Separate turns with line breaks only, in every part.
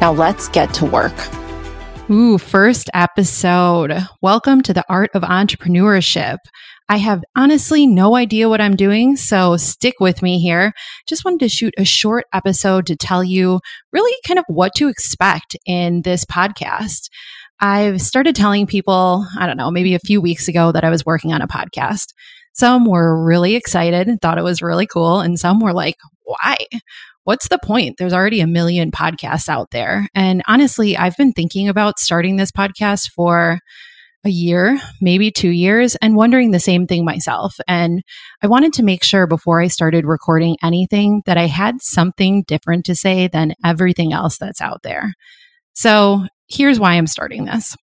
Now let's get to work.
Ooh, first episode. Welcome to the Art of Entrepreneurship. I have honestly no idea what I'm doing, so stick with me here. Just wanted to shoot a short episode to tell you really kind of what to expect in this podcast. I've started telling people, I don't know, maybe a few weeks ago that I was working on a podcast. Some were really excited, thought it was really cool, and some were like, why? What's the point? There's already a million podcasts out there. And honestly, I've been thinking about starting this podcast for a year, maybe two years, and wondering the same thing myself. And I wanted to make sure before I started recording anything that I had something different to say than everything else that's out there. So here's why I'm starting this.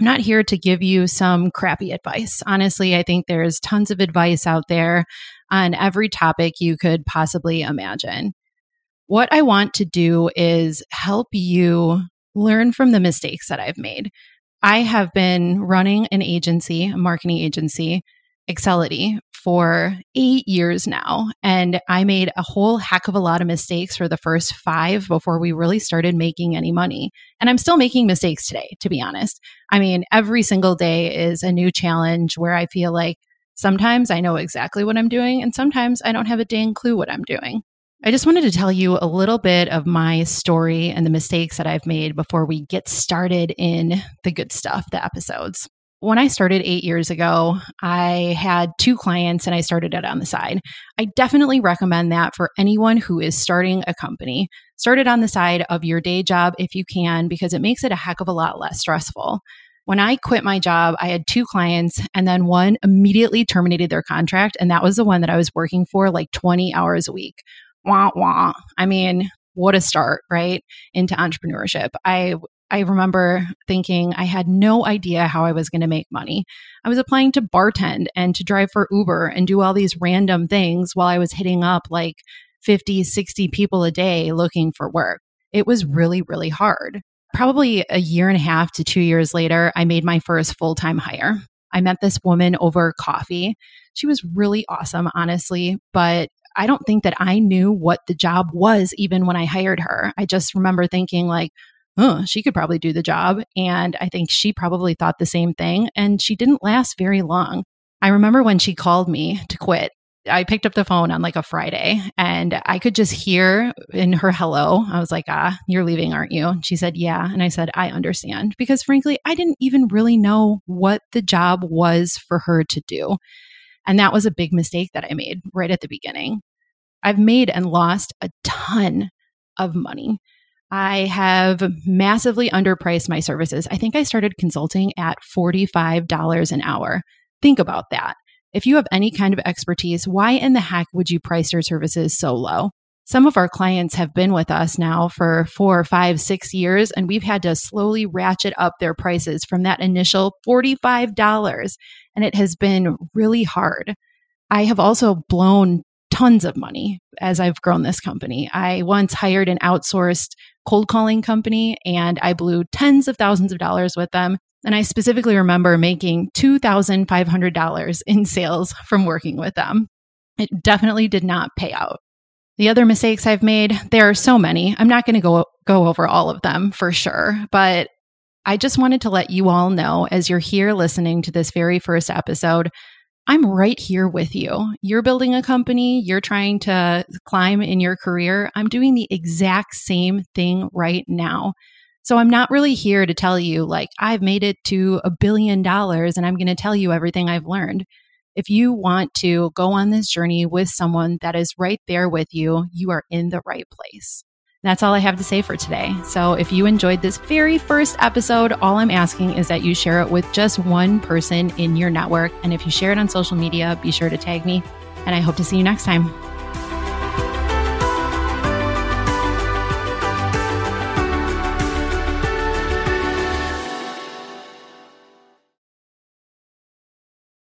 I'm not here to give you some crappy advice. Honestly, I think there's tons of advice out there on every topic you could possibly imagine. What I want to do is help you learn from the mistakes that I've made. I have been running an agency, a marketing agency, Accelity, for eight years now. And I made a whole heck of a lot of mistakes for the first five before we really started making any money. And I'm still making mistakes today, to be honest. I mean, every single day is a new challenge where I feel like sometimes I know exactly what I'm doing, and sometimes I don't have a dang clue what I'm doing. I just wanted to tell you a little bit of my story and the mistakes that I've made before we get started in the good stuff, the episodes. When I started eight years ago, I had two clients and I started it on the side. I definitely recommend that for anyone who is starting a company. Start it on the side of your day job if you can, because it makes it a heck of a lot less stressful. When I quit my job, I had two clients and then one immediately terminated their contract. And that was the one that I was working for like 20 hours a week wah wah. I mean, what a start, right? Into entrepreneurship. I I remember thinking I had no idea how I was going to make money. I was applying to bartend and to drive for Uber and do all these random things while I was hitting up like 50, 60 people a day looking for work. It was really, really hard. Probably a year and a half to two years later, I made my first full time hire. I met this woman over coffee. She was really awesome, honestly, but I don't think that I knew what the job was even when I hired her. I just remember thinking, like, oh, she could probably do the job. And I think she probably thought the same thing. And she didn't last very long. I remember when she called me to quit. I picked up the phone on like a Friday and I could just hear in her hello. I was like, ah, you're leaving, aren't you? And she said, yeah. And I said, I understand. Because frankly, I didn't even really know what the job was for her to do. And that was a big mistake that I made right at the beginning. I've made and lost a ton of money. I have massively underpriced my services. I think I started consulting at $45 an hour. Think about that. If you have any kind of expertise, why in the heck would you price your services so low? Some of our clients have been with us now for four, five, six years, and we've had to slowly ratchet up their prices from that initial $45. And it has been really hard. I have also blown tons of money as I've grown this company. I once hired an outsourced cold calling company and I blew tens of thousands of dollars with them. And I specifically remember making $2,500 in sales from working with them. It definitely did not pay out. The other mistakes I've made, there are so many. I'm not going to go go over all of them for sure, but I just wanted to let you all know as you're here listening to this very first episode I'm right here with you. You're building a company, you're trying to climb in your career. I'm doing the exact same thing right now. So I'm not really here to tell you, like, I've made it to a billion dollars and I'm going to tell you everything I've learned. If you want to go on this journey with someone that is right there with you, you are in the right place. That's all I have to say for today. So, if you enjoyed this very first episode, all I'm asking is that you share it with just one person in your network. And if you share it on social media, be sure to tag me. And I hope to see you next time.